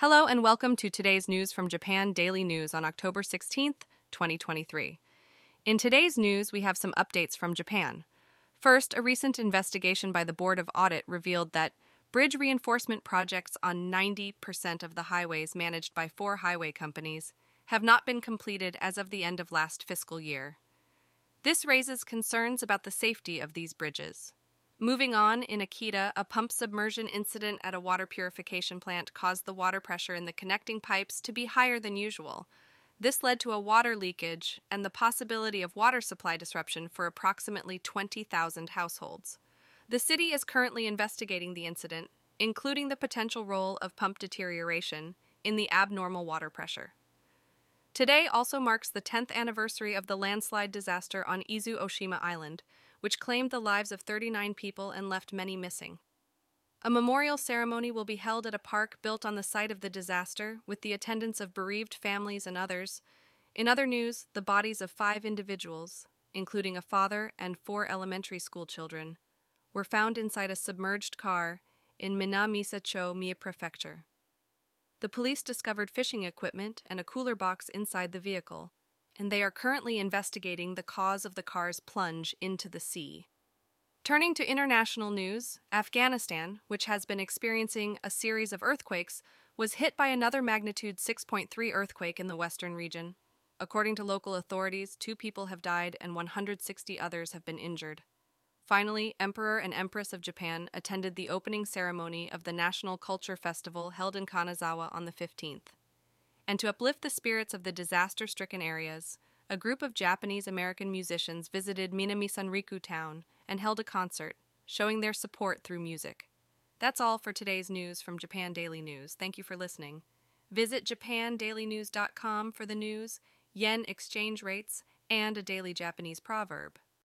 Hello and welcome to today's news from Japan Daily News on October 16th, 2023. In today's news, we have some updates from Japan. First, a recent investigation by the Board of Audit revealed that bridge reinforcement projects on 90% of the highways managed by four highway companies have not been completed as of the end of last fiscal year. This raises concerns about the safety of these bridges. Moving on, in Akita, a pump submersion incident at a water purification plant caused the water pressure in the connecting pipes to be higher than usual. This led to a water leakage and the possibility of water supply disruption for approximately 20,000 households. The city is currently investigating the incident, including the potential role of pump deterioration in the abnormal water pressure. Today also marks the 10th anniversary of the landslide disaster on Izu Oshima Island, which claimed the lives of 39 people and left many missing. A memorial ceremony will be held at a park built on the site of the disaster, with the attendance of bereaved families and others. In other news, the bodies of five individuals, including a father and four elementary school children, were found inside a submerged car in Minamiisecho, Mie Prefecture. The police discovered fishing equipment and a cooler box inside the vehicle, and they are currently investigating the cause of the car's plunge into the sea. Turning to international news, Afghanistan, which has been experiencing a series of earthquakes, was hit by another magnitude 6.3 earthquake in the western region. According to local authorities, two people have died and 160 others have been injured. Finally, Emperor and Empress of Japan attended the opening ceremony of the National Culture Festival held in Kanazawa on the 15th. And to uplift the spirits of the disaster stricken areas, a group of Japanese American musicians visited Minami Sanriku town and held a concert, showing their support through music. That's all for today's news from Japan Daily News. Thank you for listening. Visit japandailynews.com for the news, yen exchange rates, and a daily Japanese proverb.